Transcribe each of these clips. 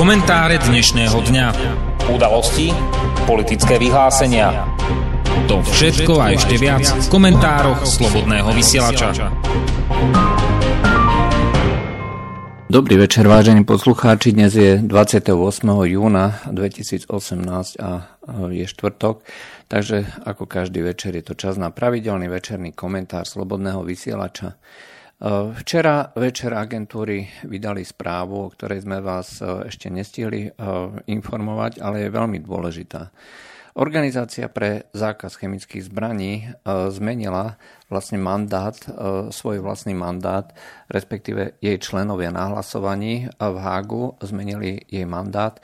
Komentáre dnešného dňa. Udalosti, politické vyhlásenia. To všetko a ešte viac v komentároch Slobodného vysielača. Dobrý večer, vážení poslucháči. Dnes je 28. júna 2018 a je štvrtok, takže ako každý večer je to čas na pravidelný večerný komentár Slobodného vysielača. Včera večer agentúry vydali správu, o ktorej sme vás e, ešte nestihli e, informovať, ale je veľmi dôležitá. Organizácia pre zákaz chemických zbraní e, zmenila vlastne mandát, svoj vlastný mandát, respektíve jej členovia na hlasovaní v Hágu zmenili jej mandát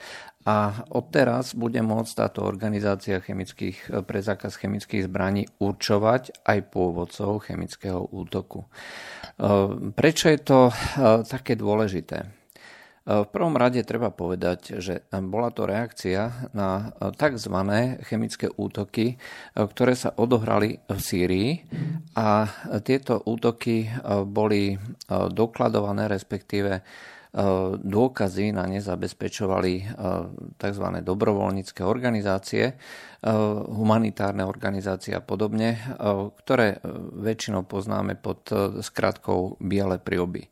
a odteraz bude môcť táto organizácia chemických, pre zákaz chemických zbraní určovať aj pôvodcov chemického útoku. Ehm, prečo je to ehm, také dôležité? Ehm, v prvom rade treba povedať, že bola to reakcia na tzv. chemické útoky, ktoré sa odohrali v Sýrii a tieto útoky boli dokladované, respektíve dôkazy na ne zabezpečovali tzv. dobrovoľnícke organizácie, humanitárne organizácie a podobne, ktoré väčšinou poznáme pod skratkou Biele prioby.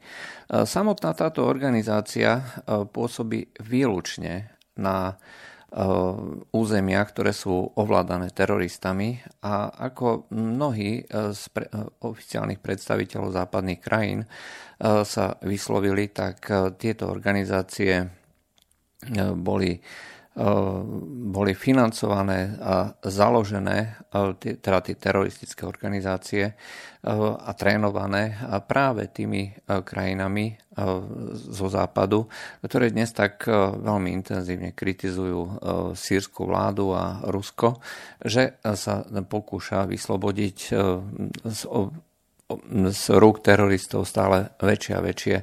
Samotná táto organizácia pôsobí výlučne na územia, ktoré sú ovládané teroristami a ako mnohí z pre, oficiálnych predstaviteľov západných krajín sa vyslovili, tak tieto organizácie boli boli financované a založené, teda tie teroristické organizácie a trénované práve tými krajinami zo západu, ktoré dnes tak veľmi intenzívne kritizujú sírskú vládu a Rusko, že sa pokúša vyslobodiť z, z rúk teroristov stále väčšie a väčšie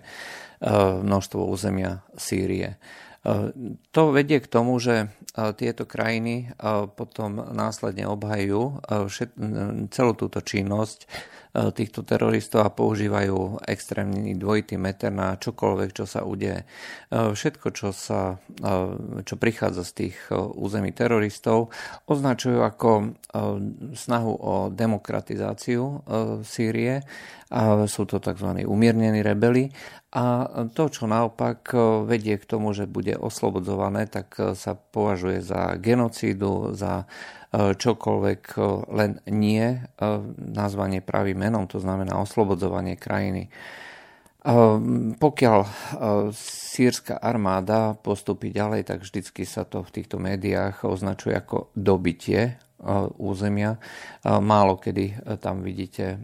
množstvo územia Sýrie. To vedie k tomu, že tieto krajiny potom následne obhajujú celú túto činnosť týchto teroristov a používajú extrémny dvojitý meter na čokoľvek, čo sa udeje. Všetko, čo, sa, čo prichádza z tých území teroristov, označujú ako snahu o demokratizáciu Sýrie a sú to tzv. umiernení rebeli a to, čo naopak vedie k tomu, že bude oslobodzované, tak sa považuje za genocídu, za e, čokoľvek e, len nie e, nazvanie pravým menom, to znamená oslobodzovanie krajiny. Pokiaľ sírska armáda postupí ďalej, tak vždycky sa to v týchto médiách označuje ako dobitie územia. Málo kedy e, tam vidíte e,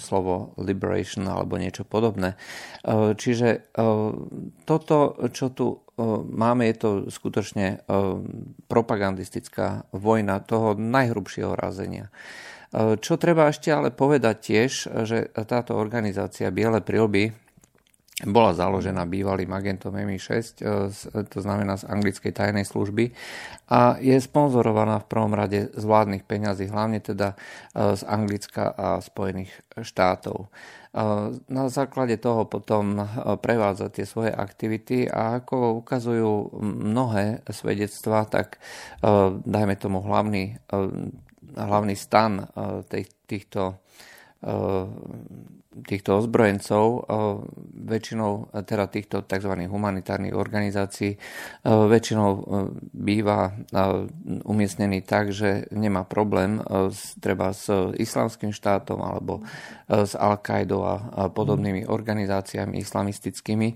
slovo liberation alebo niečo podobné. E, čiže toto, čo tu máme, je to skutočne propagandistická vojna toho najhrubšieho razenia. Čo treba ešte ale povedať tiež, že táto organizácia Biele prilby bola založená bývalým agentom MI6, e, to znamená z anglickej tajnej služby a je sponzorovaná v prvom rade z vládnych peňazí, hlavne teda z Anglicka a Spojených štátov. Na základe toho potom prevádza tie svoje aktivity a ako ukazujú mnohé svedectvá, tak dajme tomu hlavný, hlavný stan týchto týchto ozbrojencov, eh, väčšinou eh, teda týchto tzv. humanitárnych organizácií, eh, väčšinou býva umiestnený tak, že nemá problém treba s islamským štátom alebo s Al-Qaidou a podobnými organizáciami islamistickými,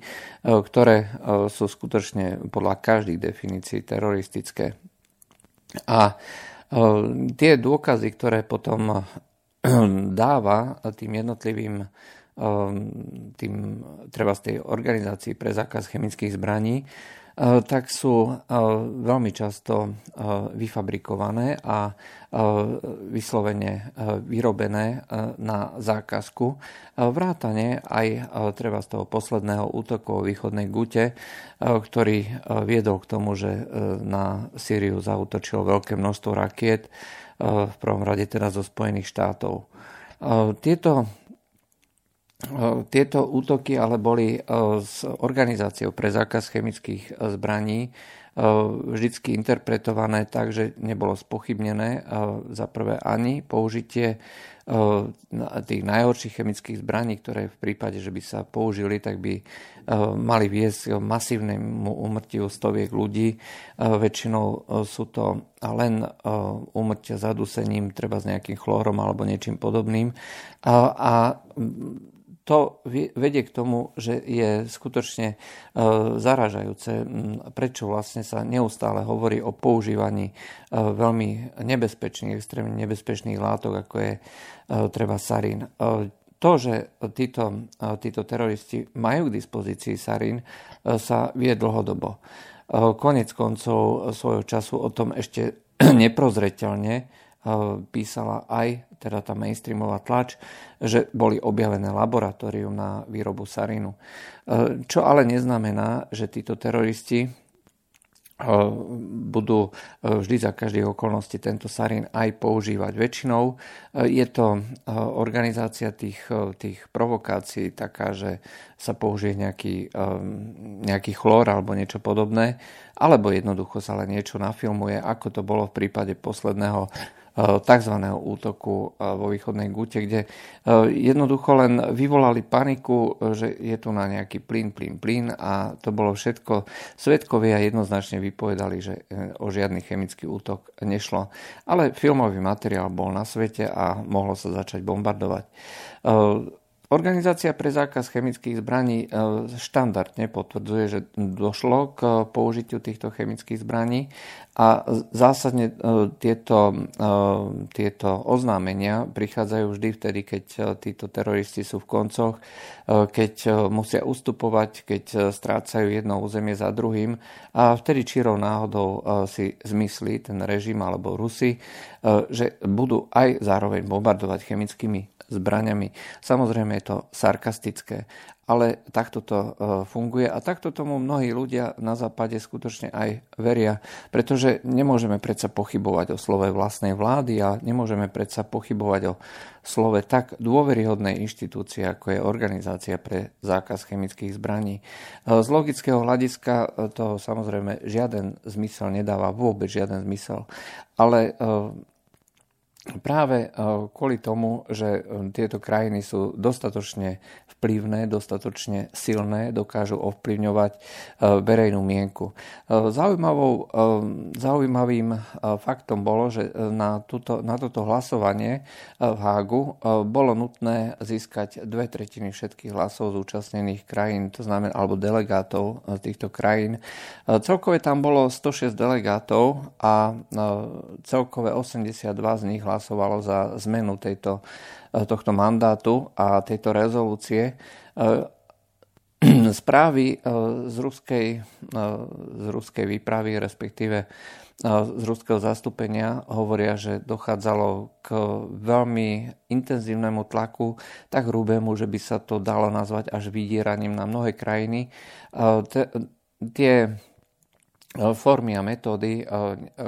ktoré sú skutočne podľa každých definícií teroristické. A tie dôkazy, ktoré potom dáva tým jednotlivým um, tým, treba z tej organizácii pre zákaz chemických zbraní, uh, tak sú uh, veľmi často uh, vyfabrikované a vyslovene vyrobené na zákazku. Vrátane aj treba z toho posledného útoku o východnej Gute, ktorý viedol k tomu, že na Sýriu zautočilo veľké množstvo rakiet v prvom rade teda zo Spojených štátov. Tieto tieto útoky ale boli s organizáciou pre zákaz chemických zbraní vždycky interpretované tak, že nebolo spochybnené za prvé ani použitie tých najhorších chemických zbraní, ktoré v prípade, že by sa použili, tak by mali viesť k masívnemu umrtiu stoviek ľudí. Väčšinou sú to len umrtia zadusením, treba s nejakým chlórom alebo niečím podobným. A to vedie k tomu, že je skutočne e, zaražajúce, prečo vlastne sa neustále hovorí o používaní e, veľmi nebezpečných, extrémne nebezpečných látok, ako je e, treba sarín. To, že títo, títo teroristi majú k dispozícii sarín, sa vie dlhodobo. Konec koncov svojho času o tom ešte neprozreteľne písala aj teda tá mainstreamová tlač, že boli objavené laboratórium na výrobu sarinu. Čo ale neznamená, že títo teroristi budú vždy za každých okolností tento sarín aj používať. Väčšinou je to organizácia tých, tých provokácií taká, že sa použije nejaký, nejaký chlór alebo niečo podobné, alebo jednoducho sa len niečo nafilmuje, ako to bolo v prípade posledného tzv. útoku eh, vo východnej Gute, kde eh, jednoducho len vyvolali paniku, že je tu na nejaký plyn, plyn, plyn a to bolo všetko. Svetkovia jednoznačne vypovedali, že o žiadny chemický útok nešlo, ale filmový materiál bol na svete a mohlo sa začať bombardovať. Organizácia pre zákaz chemických zbraní e, štandardne potvrdzuje, že došlo k použitiu týchto chemických zbraní a zásadne e, tieto, e, tieto oznámenia prichádzajú vždy vtedy, keď títo teroristi sú v koncoch, keď musia ustupovať, keď strácajú jedno územie za druhým a vtedy čirou náhodou si zmyslí ten režim alebo Rusy, že budú aj zároveň bombardovať chemickými zbraňami. Samozrejme je to sarkastické, ale takto to e, funguje a takto tomu mnohí ľudia na západe skutočne aj veria, pretože nemôžeme predsa pochybovať o slove vlastnej vlády a nemôžeme predsa pochybovať o slove tak dôveryhodnej inštitúcie, ako je Organizácia pre zákaz chemických zbraní. E, z logického hľadiska e, to samozrejme žiaden zmysel nedáva, vôbec žiaden zmysel, ale práve kvôli tomu, že tieto krajiny sú dostatočne vplyvné, dostatočne silné, dokážu ovplyvňovať e, verejnú mienku. E, zaujímavou, e, zaujímavým faktom bolo, že na, túto, na toto hlasovanie v Hágu bolo nutné získať dve tretiny všetkých hlasov zúčastnených krajín, to znamená, alebo delegátov týchto krajín. Celkové tam bolo 106 delegátov a celkové 82 z nich hlasovalo za zmenu tejto tohto mandátu a tejto rezolúcie eh, správy eh, z ruskej, z ruskej výpravy, respektíve z ruského zastúpenia hovoria, že dochádzalo k veľmi intenzívnemu tlaku, tak hrubému, že by sa to dalo nazvať až vydieraním na mnohé krajiny. Tie formy a metódy e,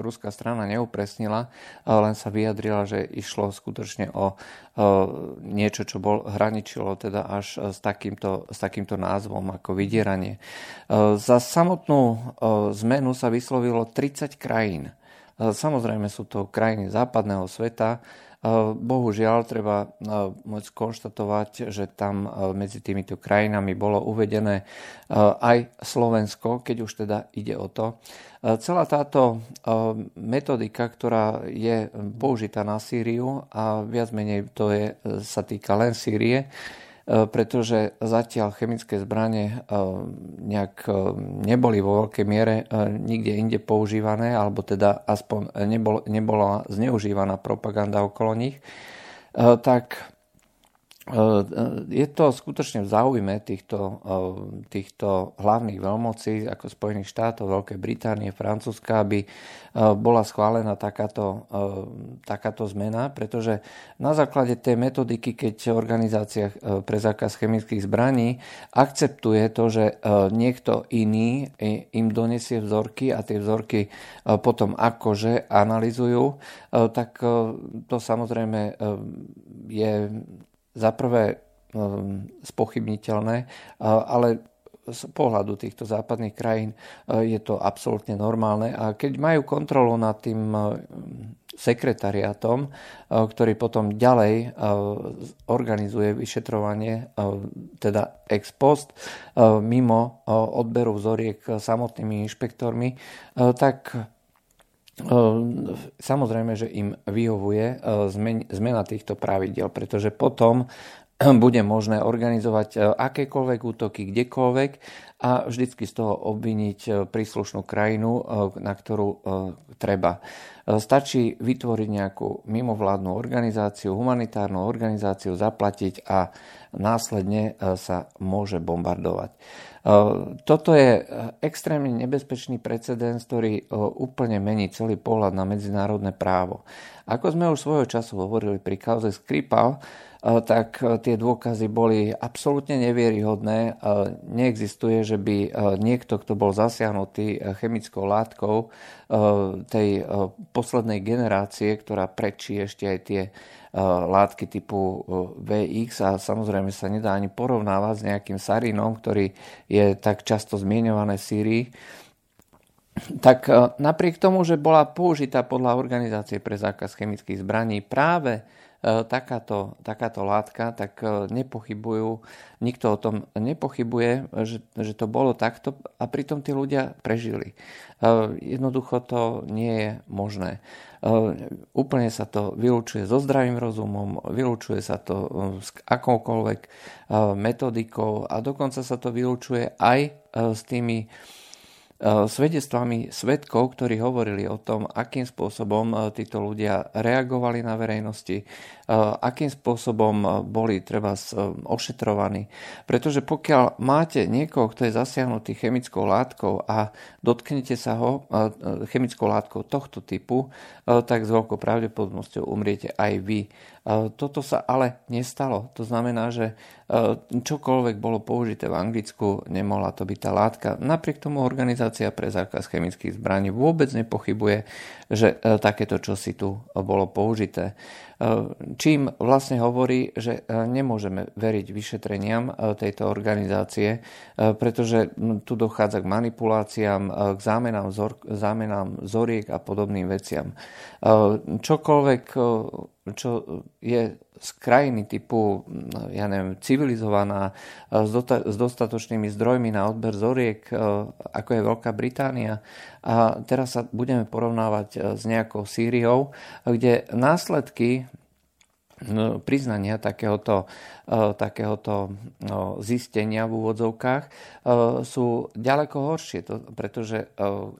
ruská strana neupresnila, len sa vyjadrila, že išlo skutočne o e, niečo, čo bol, hraničilo teda až s takýmto, s takýmto názvom ako vydieranie. Za samotnú zmenu sa vyslovilo 30 krajín. Samozrejme sú to krajiny západného sveta, Bohužiaľ, treba môcť konštatovať, že tam medzi týmito krajinami bolo uvedené aj Slovensko, keď už teda ide o to. Celá táto metodika, ktorá je použitá na Sýriu a viac menej to je, sa týka len Sýrie, pretože zatiaľ chemické zbranie e, nejak e, neboli vo veľkej miere nikde inde používané, alebo teda aspoň nebol, nebola zneužívaná propaganda okolo nich, tak je to skutočne v záujme týchto, eh, týchto hlavných veľmocí ako Spojených štátov, Veľkej Británie, Francúzska, aby bola schválená takáto, takáto zmena, pretože na základe tej metodiky, keď organizácia pre zákaz chemických zbraní akceptuje to, že niekto iný im donesie vzorky a tie vzorky potom akože analizujú, tak to samozrejme je za prvé spochybniteľné, ale z pohľadu týchto západných krajín je to absolútne normálne. A keď majú kontrolu nad tým sekretariátom, ktorý potom ďalej organizuje vyšetrovanie, teda ex post, mimo odberu vzoriek samotnými inšpektormi, tak Samozrejme, že im vyhovuje zmena týchto pravidel, pretože potom bude možné organizovať akékoľvek útoky kdekoľvek a vždycky z toho obviniť príslušnú krajinu, na ktorú treba. Stačí vytvoriť nejakú mimovládnu organizáciu, humanitárnu organizáciu, zaplatiť a následne sa môže bombardovať. Toto je extrémne nebezpečný precedens, ktorý úplne mení celý pohľad na medzinárodné právo. Ako sme už svojho času hovorili pri kauze Skripal, tak tie dôkazy boli absolútne nevieryhodné. Neexistuje, že by niekto, kto bol zasiahnutý chemickou látkou tej poslednej generácie, ktorá prečí ešte aj tie látky typu VX a samozrejme sa nedá ani porovnávať s nejakým sarínom, ktorý je tak často zmienované v Sýrii, tak napriek tomu, že bola použitá podľa Organizácie pre zákaz chemických zbraní práve takáto, takáto látka, tak nepochybujú, nikto o tom nepochybuje, že, že to bolo takto a pritom tí ľudia prežili. Jednoducho to nie je možné. Úplne sa to vylúčuje so zdravým rozumom, vylúčuje sa to s akoukoľvek metodikou a dokonca sa to vylúčuje aj s tými svedectvami svetkov, ktorí hovorili o tom, akým spôsobom títo ľudia reagovali na verejnosti, akým spôsobom boli treba ošetrovaní. Pretože pokiaľ máte niekoho, kto je zasiahnutý chemickou látkou a dotknete sa ho chemickou látkou tohto typu, tak s veľkou pravdepodobnosťou umriete aj vy. Toto sa ale nestalo. To znamená, že čokoľvek bolo použité v Anglicku, nemohla to byť tá látka. Napriek tomu Organizácia pre zákaz chemických zbraní vôbec nepochybuje, že takéto čosi tu bolo použité. Čím vlastne hovorí, že nemôžeme veriť vyšetreniam tejto organizácie, pretože tu dochádza k manipuláciám, k zámenám, vzor, zámenám vzoriek a podobným veciam. Čokoľvek, čo je z krajiny typu, ja neviem, civilizovaná, s dostatočnými zdrojmi na odber zoriek, ako je Veľká Británia. A teraz sa budeme porovnávať s nejakou Sýriou, kde následky priznania takéhoto, e, takéhoto no, zistenia v úvodzovkách e, sú ďaleko horšie, pretože e,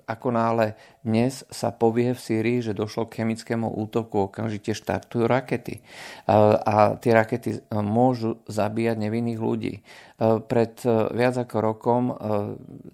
ako nále dnes sa povie v Sýrii, že došlo k chemickému útoku, okamžite štartujú rakety. A tie rakety môžu zabíjať nevinných ľudí. Pred viac ako rokom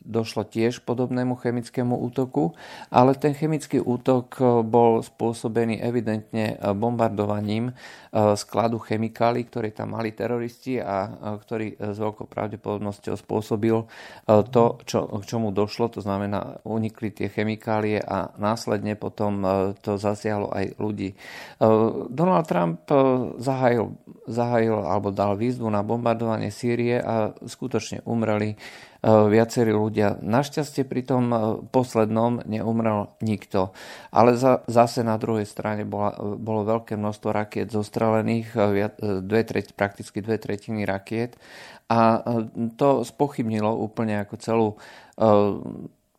došlo tiež podobnému chemickému útoku, ale ten chemický útok bol spôsobený evidentne bombardovaním skladu chemikálií, ktoré tam mali teroristi a ktorý s veľkou pravdepodobnosťou spôsobil to, čo, k čomu došlo, to znamená unikli tie chemikálie a následne potom e, to zasiahlo aj ľudí. E, Donald Trump e, zahajil, zahajil alebo dal výzvu na bombardovanie Sýrie a skutočne umreli viacerí ľudia. Našťastie pri tom poslednom neumrel nikto. Ale za, zase na druhej strane bola, bolo veľké množstvo rakiet zostrelených, dve tret, prakticky dve tretiny rakiet. A to spochybnilo úplne ako celú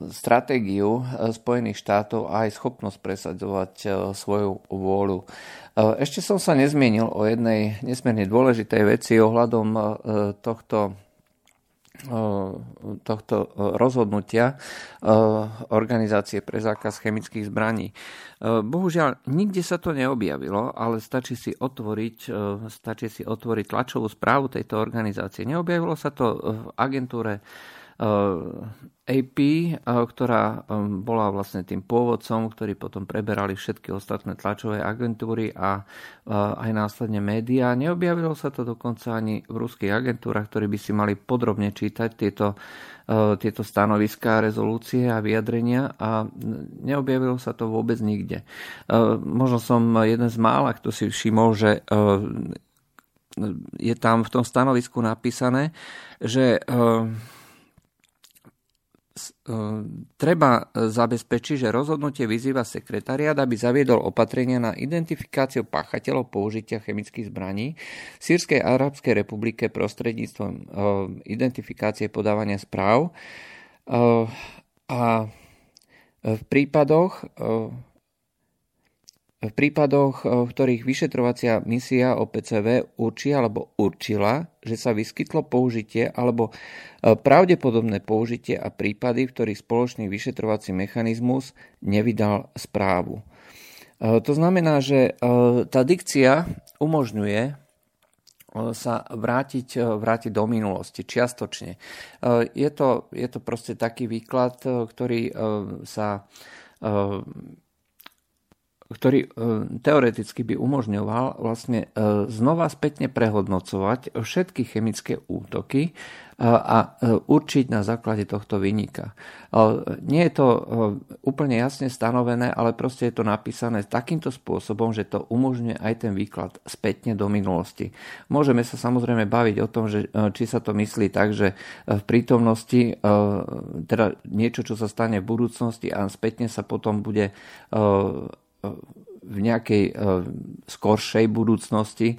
stratégiu eh, Spojených štátov a aj schopnosť presadzovať eh, svoju vôľu. Eh, ešte som sa nezmienil o jednej nesmierne dôležitej veci ohľadom tohto tohto rozhodnutia Organizácie pre zákaz chemických zbraní. Bohužiaľ, nikde sa to neobjavilo, ale stačí si otvoriť, stačí si otvoriť tlačovú správu tejto organizácie. Neobjavilo sa to v agentúre AP, ktorá bola vlastne tým pôvodcom, ktorí potom preberali všetky ostatné tlačové agentúry a aj následne médiá. Neobjavilo sa to dokonca ani v ruských agentúrach, ktorí by si mali podrobne čítať tieto, tieto stanoviská, rezolúcie a vyjadrenia a neobjavilo sa to vôbec nikde. Možno som jeden z mála, kto si všimol, že je tam v tom stanovisku napísané, že treba zabezpečiť, že rozhodnutie vyzýva sekretariat, aby zaviedol opatrenia na identifikáciu páchateľov použitia chemických zbraní v Sýrskej Arabskej republike prostredníctvom identifikácie podávania správ. A v prípadoch, v prípadoch, v ktorých vyšetrovacia misia OPCV určí alebo určila, že sa vyskytlo použitie alebo pravdepodobné použitie a prípady, v ktorých spoločný vyšetrovací mechanizmus nevydal správu. To znamená, že tá dikcia umožňuje sa vrátiť, vrátiť do minulosti čiastočne. Je to, je to proste taký výklad, ktorý sa ktorý e, teoreticky by umožňoval vlastne e, znova spätne prehodnocovať všetky chemické útoky e, a určiť na základe tohto vynika. Nie je to úplne jasne stanovené, ale proste je to napísané takýmto spôsobom, že to umožňuje aj ten výklad spätne do minulosti. Môžeme sa samozrejme baviť o tom, že, či sa to myslí tak, že v prítomnosti teda niečo, čo sa stane v budúcnosti a spätne sa potom bude v nejakej e, skoršej budúcnosti e,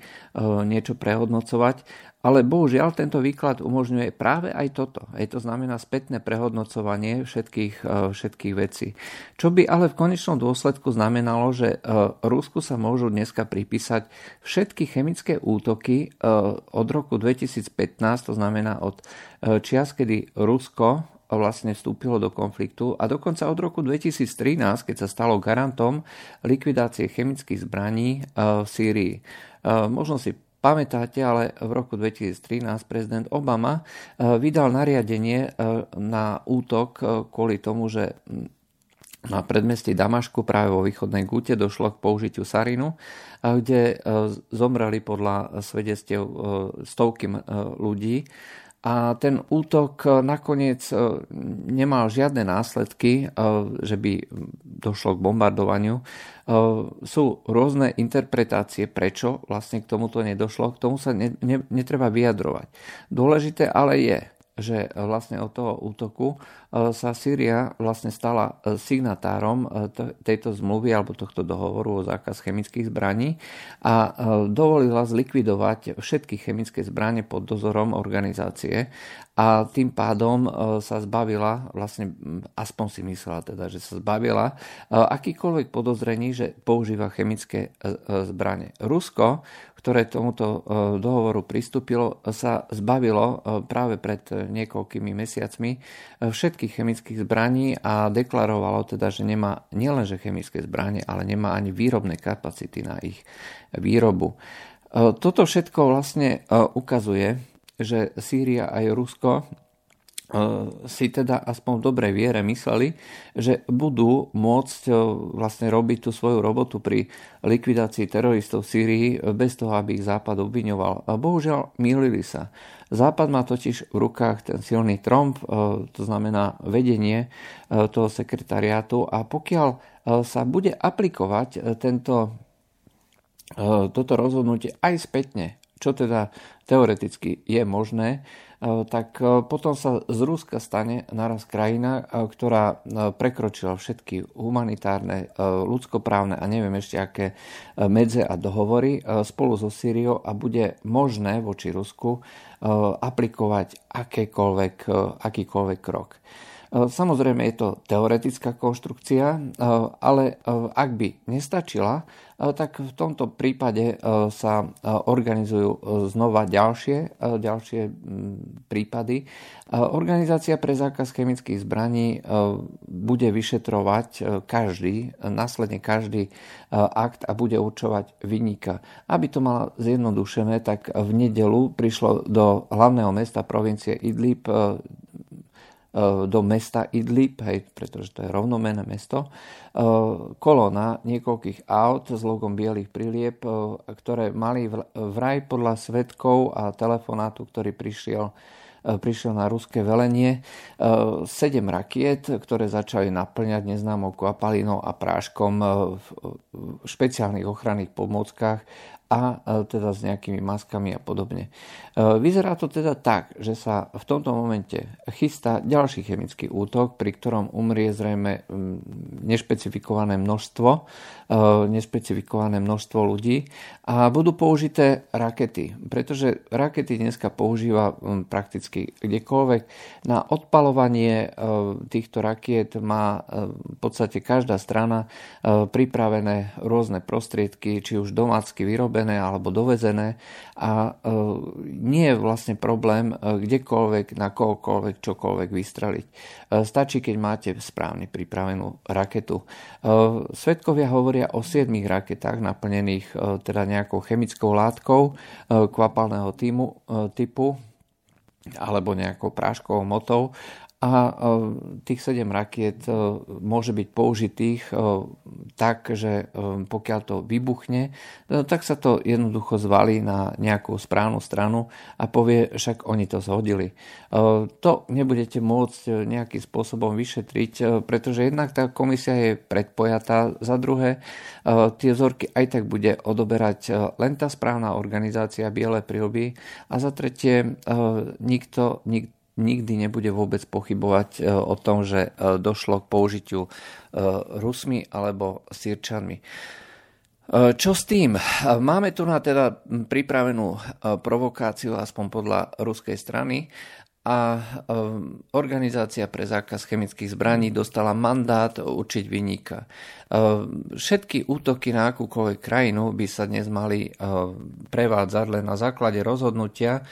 niečo prehodnocovať. Ale bohužiaľ tento výklad umožňuje práve aj toto. Aj to znamená spätné prehodnocovanie všetkých, e, všetkých vecí. Čo by ale v konečnom dôsledku znamenalo, že Rusku sa môžu dneska pripísať všetky chemické útoky od roku 2015, to znamená od čias, kedy Rusko vlastne vstúpilo do konfliktu a dokonca od roku 2013, keď sa stalo garantom likvidácie chemických zbraní eh, v Sýrii. Eh, možno si pamätáte, ale v roku 2013 prezident Obama eh, vydal nariadenie na útok kvôli tomu, že na predmestí Damašku práve vo východnej Gute došlo k použitiu sarinu, kde zomreli podľa svedectiev stovky ľudí a ten útok e, nakoniec e, nemal žiadne následky, e, že by došlo k bombardovaniu. Sú rôzne interpretácie, prečo vlastne k tomuto nedošlo. K tomu sa ne, ne, netreba vyjadrovať. Dôležité ale je, že vlastne od toho útoku e, sa Sýria vlastne stala e, signatárom e, tejto zmluvy alebo tohto dohovoru o zákaz chemických zbraní a dovolila zlikvidovať všetky chemické zbranie pod dozorom organizácie a tým pádom sa zbavila, vlastne aspoň si myslela teda, že sa zbavila akýkoľvek podozrení, že používa chemické zbranie. Rusko ktoré tomuto e, dohovoru pristúpilo, sa zbavilo e, práve pred niekoľkými mesiacmi e, všetkých chemických zbraní a deklarovalo teda, že nemá nielenže chemické zbranie, ale nemá ani výrobné kapacity na ich výrobu. Toto všetko vlastne ukazuje, že Sýria aj Rusko si teda aspoň v dobrej viere mysleli, že budú môcť vlastne robiť tú svoju robotu pri likvidácii teroristov v Sýrii bez toho, aby ich Západ obviňoval. Bohužiaľ, mýlili sa. Západ má totiž v rukách ten silný tromp, to znamená vedenie toho sekretariátu a pokiaľ sa bude aplikovať tento, toto rozhodnutie aj spätne, čo teda teoreticky je možné, tak e, potom sa z Ruska stane naraz krajina, e, ktorá prekročila všetky humanitárne, ľudskoprávne a neviem ešte aké medze a dohovory spolu so Syriou a bude možné voči Rusku aplikovať akýkoľvek krok. Samozrejme je to teoretická konštrukcia, ale ak by nestačila, tak v tomto prípade sa organizujú znova ďalšie, ďalšie prípady. Organizácia pre zákaz chemických zbraní bude vyšetrovať každý, následne každý akt a bude určovať vynika. Aby to malo zjednodušené, tak v nedelu prišlo do hlavného mesta provincie Idlib do mesta Idlib, hej, pretože to je rovnomené mesto, kolona niekoľkých aut s logom bielých prilieb, ktoré mali vraj podľa svetkov a telefonátu, ktorý prišiel prišiel na ruské velenie sedem rakiet, ktoré začali naplňať neznámou kvapalinou a práškom v špeciálnych ochranných pomôckach a teda s nejakými maskami a podobne. Vyzerá to teda tak, že sa v tomto momente chystá ďalší chemický útok, pri ktorom umrie zrejme nešpecifikované množstvo, nešpecifikované množstvo ľudí a budú použité rakety, pretože rakety dneska používa prakticky kdekoľvek. Na odpalovanie týchto rakiet má v podstate každá strana pripravené rôzne prostriedky, či už domácky vyrobené alebo dovezené a nie je vlastne problém kdekoľvek, na kohokoľvek, čokoľvek vystreliť. Stačí, keď máte správne pripravenú raketu. Svetkovia hovoria o 7 raketách naplnených teda nejakou chemickou látkou kvapalného týmu, typu alebo nejakou práškovou motou a e, tých 7 rakiet e, môže byť použitých e, tak, že pokiaľ to vybuchne, tak sa to jednoducho zvalí na nejakú správnu stranu a povie, však oni to zhodili. To nebudete môcť nejakým spôsobom vyšetriť, pretože jednak tá komisia je predpojatá, za druhé tie vzorky aj tak bude odoberať len tá správna organizácia Biele prilby a za tretie nikto, nikto nikdy nebude vôbec pochybovať e, o tom, že e, došlo k použitiu e, Rusmi alebo Sirčanmi. Čo s tým? Máme tu na teda pripravenú provokáciu, aspoň podľa ruskej strany, a organizácia pre zákaz chemických zbraní dostala mandát určiť vyníka. Všetky útoky na akúkoľvek krajinu by sa dnes mali prevádzať len na základe rozhodnutia,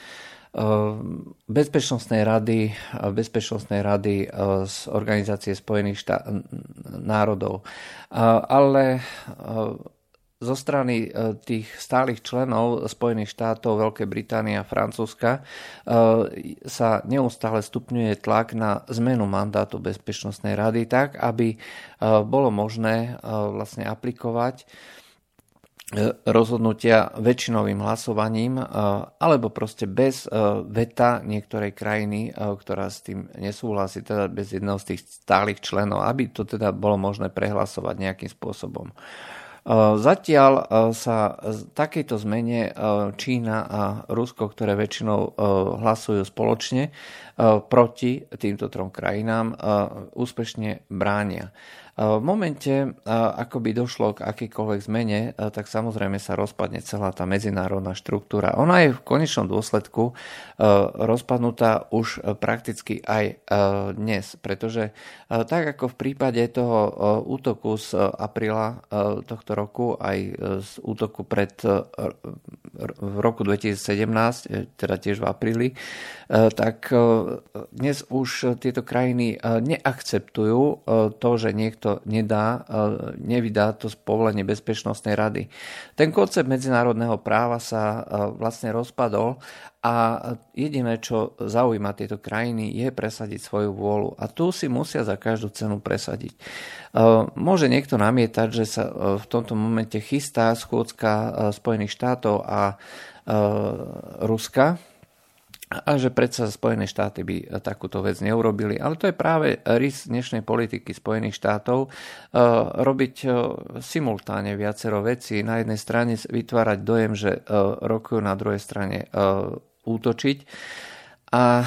bezpečnostnej rady, bezpečnostnej rady ehm, z Organizácie spojených štá- národov. Ale ehm, zo strany tých stálych členov Spojených štátov, Veľkej Británie a Francúzska sa neustále stupňuje tlak na zmenu mandátu Bezpečnostnej rady tak, aby bolo možné vlastne aplikovať E, rozhodnutia väčšinovým hlasovaním e, alebo proste bez e, veta niektorej krajiny, ktorá s tým nesúhlasí, teda bez jedného z tých stálych členov, aby to teda bolo možné prehlasovať nejakým spôsobom. Zatiaľ sa takejto zmene Čína a Rusko, ktoré väčšinou hlasujú spoločne proti týmto trom krajinám, úspešne bránia. V momente, ako by došlo k akýkoľvek zmene, tak samozrejme sa rozpadne celá tá medzinárodná štruktúra. Ona je v konečnom dôsledku rozpadnutá už prakticky aj dnes, pretože tak ako v prípade toho útoku z apríla tohto roku, aj z útoku pred v roku 2017, e, teda tiež v apríli, tak dnes už tieto krajiny neakceptujú to, že niekto to nedá, e, nevydá to povolenie Bezpečnostnej rady. Ten koncept medzinárodného práva sa e, vlastne rozpadol a jediné, čo zaujíma tieto krajiny, je presadiť svoju vôľu. A tu si musia za každú cenu presadiť. E, môže niekto namietať, že sa v tomto momente chystá schôdzka Spojených štátov a Ruska, a že predsa Spojené štáty by takúto vec neurobili. Ale to je práve rys dnešnej politiky Spojených štátov robiť simultáne viacero vecí. Na jednej strane vytvárať dojem, že rokujú, na druhej strane útočiť. A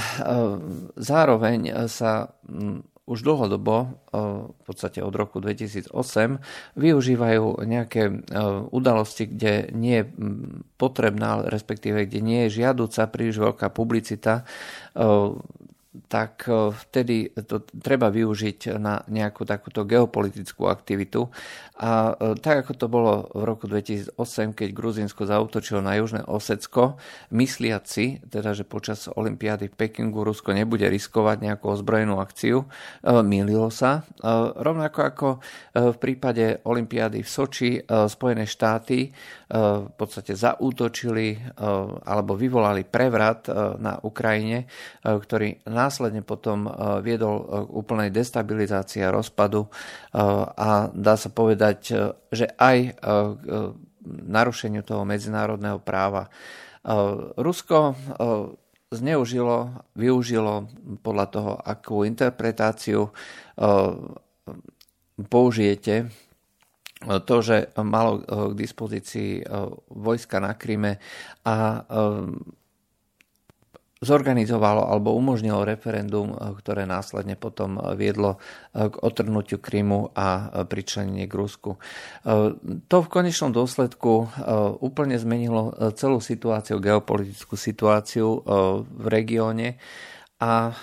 zároveň sa už dlhodobo, e, v podstate od roku 2008, využívajú nejaké e, udalosti, kde nie je potrebná, respektíve kde nie je žiaduca príliš veľká publicita e, tak e, vtedy to treba využiť na nejakú takúto geopolitickú aktivitu. A e, tak ako to bolo v roku 2008, keď Gruzinsko zautočilo na Južné Osecko, mysliaci, teda že počas Olympiády v Pekingu Rusko nebude riskovať nejakú ozbrojenú akciu, e, mililo sa. Rovnako ako v prípade Olympiády v Soči Spojené štáty v podstate zaútočili alebo vyvolali prevrat na Ukrajine, ktorý následne potom viedol k úplnej destabilizácii a rozpadu a dá sa povedať, že aj k narušeniu toho medzinárodného práva. Rusko zneužilo, využilo podľa toho, akú interpretáciu použijete to, že malo k dispozícii vojska na Kryme a zorganizovalo alebo umožnilo referendum, eh, ktoré následne potom eh, viedlo eh, k otrhnutiu Krymu a pričlenenie k Rusku. To v konečnom dôsledku úplne zmenilo celú situáciu, geopolitickú situáciu v regióne a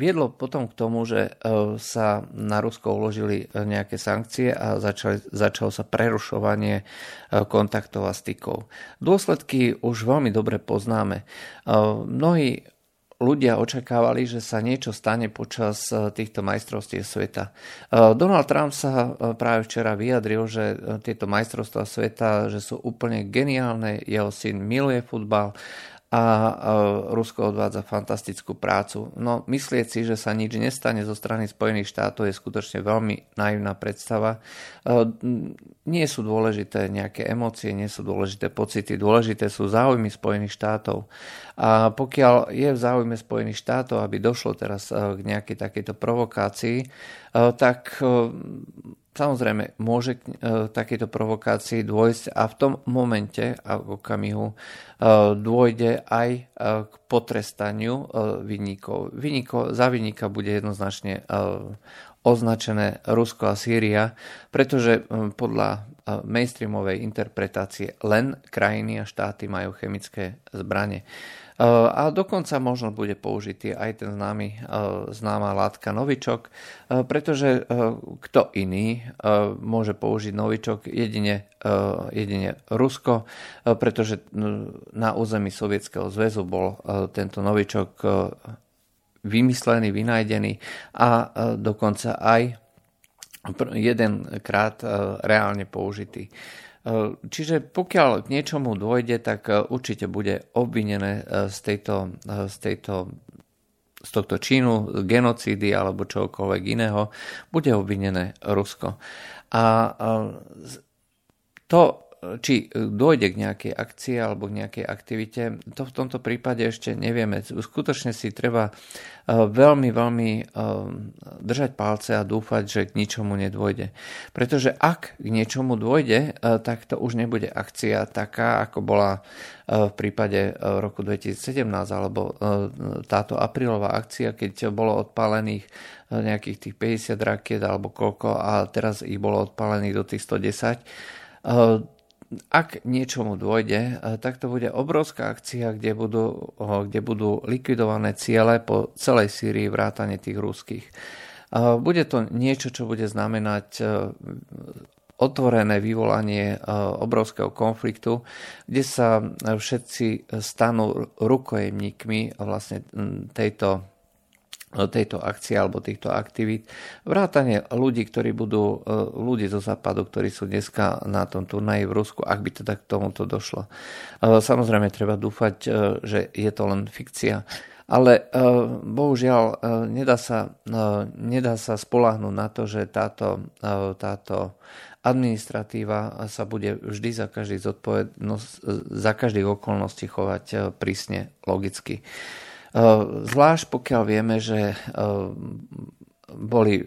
viedlo potom k tomu, že e, sa na Rusko uložili e, nejaké sankcie a začali, začalo sa prerušovanie e, kontaktov a stykov. Dôsledky už veľmi dobre poznáme. Mnohí ľudia očakávali, že sa niečo stane počas týchto majstrovstiev sveta. Donald Trump sa práve včera vyjadril, že tieto majstrovstvá sveta že sú úplne geniálne, jeho syn miluje futbal a Rusko odvádza fantastickú prácu. No myslieť si, že sa nič nestane zo strany Spojených štátov je skutočne veľmi naivná predstava. Nie sú dôležité nejaké emócie, nie sú dôležité pocity, dôležité sú záujmy Spojených štátov. A pokiaľ je v záujme Spojených štátov, aby došlo teraz k nejakej takejto provokácii, tak Samozrejme, môže k e, takejto provokácii dôjsť a v tom momente a v okamihu e, dôjde aj e, k potrestaniu vinníkov. Vinníko, za vinníka bude jednoznačne označené Rusko a Sýria, pretože podľa mainstreamovej interpretácie len krajiny a štáty majú chemické zbranie. Eh, a dokonca možno bude použitý aj ten známy, eh, známa látka novičok, eh, pretože kto iný môže použiť novičok jedine, jedine Rusko, pretože na území Sovietskeho zväzu bol tento novičok vymyslený, vynajdený a dokonca aj jedenkrát reálne použitý. Eh, čiže pokiaľ k niečomu dôjde, tak eh, určite bude obvinené eh, z, tejto, z, tejto, z tohto čínu, genocídy alebo čokoľvek iného, bude obvinené Rusko. A to, či dôjde k nejakej akcii alebo k nejakej aktivite, to v tomto prípade ešte nevieme. Skutočne si treba Eh, veľmi, veľmi eh, držať palce a dúfať, že k ničomu nedôjde. Pretože ak k niečomu dôjde, eh, tak to už nebude akcia taká, ako bola v prípade roku 2017 alebo táto aprílová akcia, keď bolo odpálených nejakých tých 50 rakiet alebo koľko a teraz ich bolo odpálených do tých 110 ak niečomu dôjde, eh, tak to bude obrovská akcia, kde budú, eh, kde budú likvidované ciele po celej Sýrii vrátane tých ruských. Eh, bude to niečo, čo bude znamenať otvorené vyvolanie obrovského konfliktu, kde sa všetci stanú rukojemníkmi vlastne hm, tejto tejto akcie alebo týchto aktivít. Vrátane ľudí, ktorí budú, e, ľudí zo západu, ktorí sú dneska na tom turnaji v Rusku, ak by teda k tomuto došlo. E, samozrejme, treba dúfať, e, že je to len fikcia. Ale bohužiaľ nedá sa, nedá sa spolahnúť na to, že táto, táto administratíva sa bude vždy za, každý zodpovednosť, za každých okolností chovať prísne logicky. Eh, zvlášť pokiaľ vieme, že eh, boli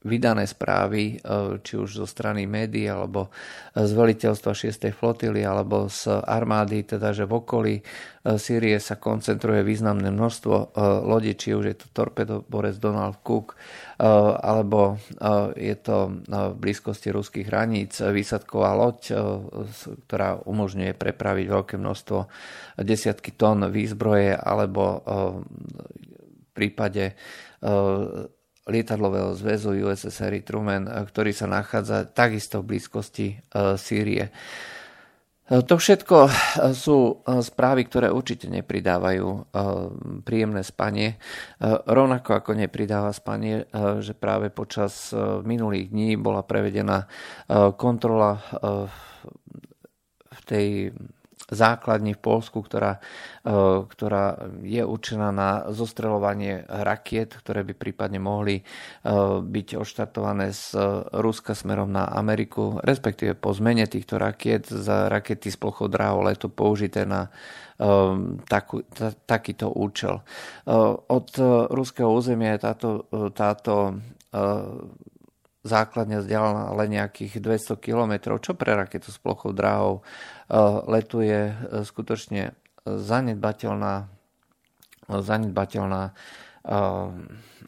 vydané správy, eh, či už zo strany médií, alebo z veliteľstva 6. flotily, alebo z armády, teda že v okolí Sýrie sa koncentruje významné množstvo lodí, či už je to torpedoborec Donald Cook, alebo je to v blízkosti ruských hraníc výsadková loď, ktorá umožňuje prepraviť veľké množstvo desiatky tón výzbroje, alebo v prípade lietadlového zväzu USS Harry Truman, ktorý sa nachádza takisto v blízkosti Sýrie. To všetko sú správy, ktoré určite nepridávajú príjemné spanie. Rovnako ako nepridáva spanie, že práve počas minulých dní bola prevedená kontrola v tej základni v Polsku, ktorá, e, ktorá je určená na zostreľovanie rakiet, ktoré by prípadne mohli e, byť odštartované z Ruska smerom na Ameriku, respektíve po zmene týchto rakiet za rakety z plochou dráho letu použité na e, takú, ta, takýto účel. Od ruského územia je táto, táto základňa vzdialená len nejakých 200 km, čo pre raketu s plochou dráhou letuje skutočne zanedbateľná, zanedbateľná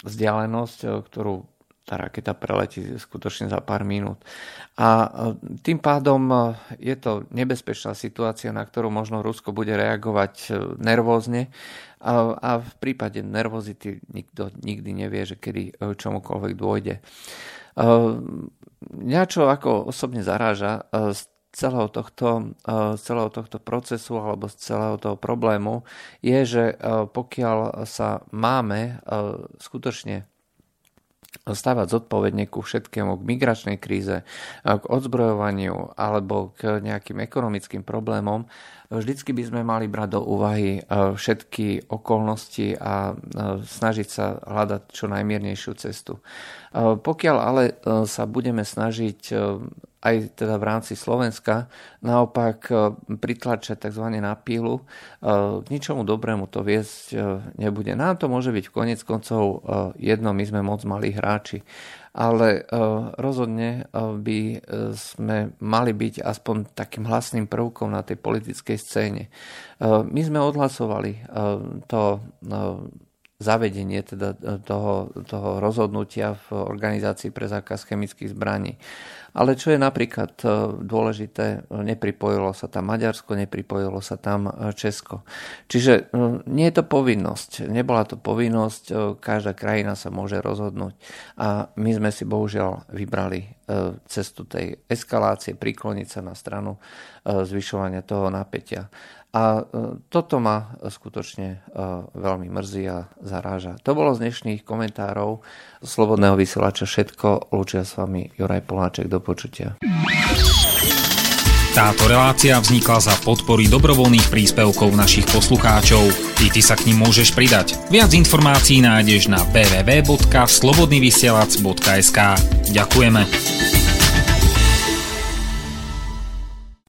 vzdialenosť, ktorú tá raketa preletí skutočne za pár minút. A tým pádom je to nebezpečná situácia, na ktorú možno Rusko bude reagovať e, nervózne a, a v prípade nervozity nikto nikdy nevie, že kedy e, čomukoľvek dôjde. Mňa čo ako osobne zaráža z celého tohto, z celého tohto procesu alebo z celého toho problému je, že pokiaľ sa máme skutočne stávať zodpovedne ku všetkému, k migračnej kríze, k odzbrojovaniu alebo k nejakým ekonomickým problémom, vždycky by sme mali brať do úvahy e, všetky okolnosti a e, snažiť sa hľadať čo najmiernejšiu cestu. E, pokiaľ ale sa budeme snažiť aj teda v rámci Slovenska naopak pritlačať tzv. na pílu, k ničomu dobrému to viesť nebude. Nám to môže byť konec koncov jedno, my sme moc malí hráči ale e, rozhodne e, by e, sme mali byť aspoň takým hlasným prvkom na tej politickej scéne. My sme odhlasovali to zavedenie teda toho, toho rozhodnutia v organizácii pre zákaz chemických zbraní. Ale čo je napríklad e, dôležité, nepripojilo sa tam Maďarsko, nepripojilo sa tam e, Česko. Čiže e, nie je to povinnosť. Nebola to povinnosť, každá krajina sa môže rozhodnúť. A my sme si bohužiaľ vybrali cestu tej eskalácie, prikloniť sa na stranu zvyšovania toho napätia. A toto ma skutočne veľmi mrzí a zaráža. To bolo z dnešných komentárov Slobodného vysielača všetko. Lúčia s vami Juraj Poláček. Do počutia. Táto relácia vznikla za podpory dobrovoľných príspevkov našich poslucháčov. I ty sa k ním môžeš pridať. Viac informácií nájdeš na www.slobodnyvysielac.sk Ďakujeme.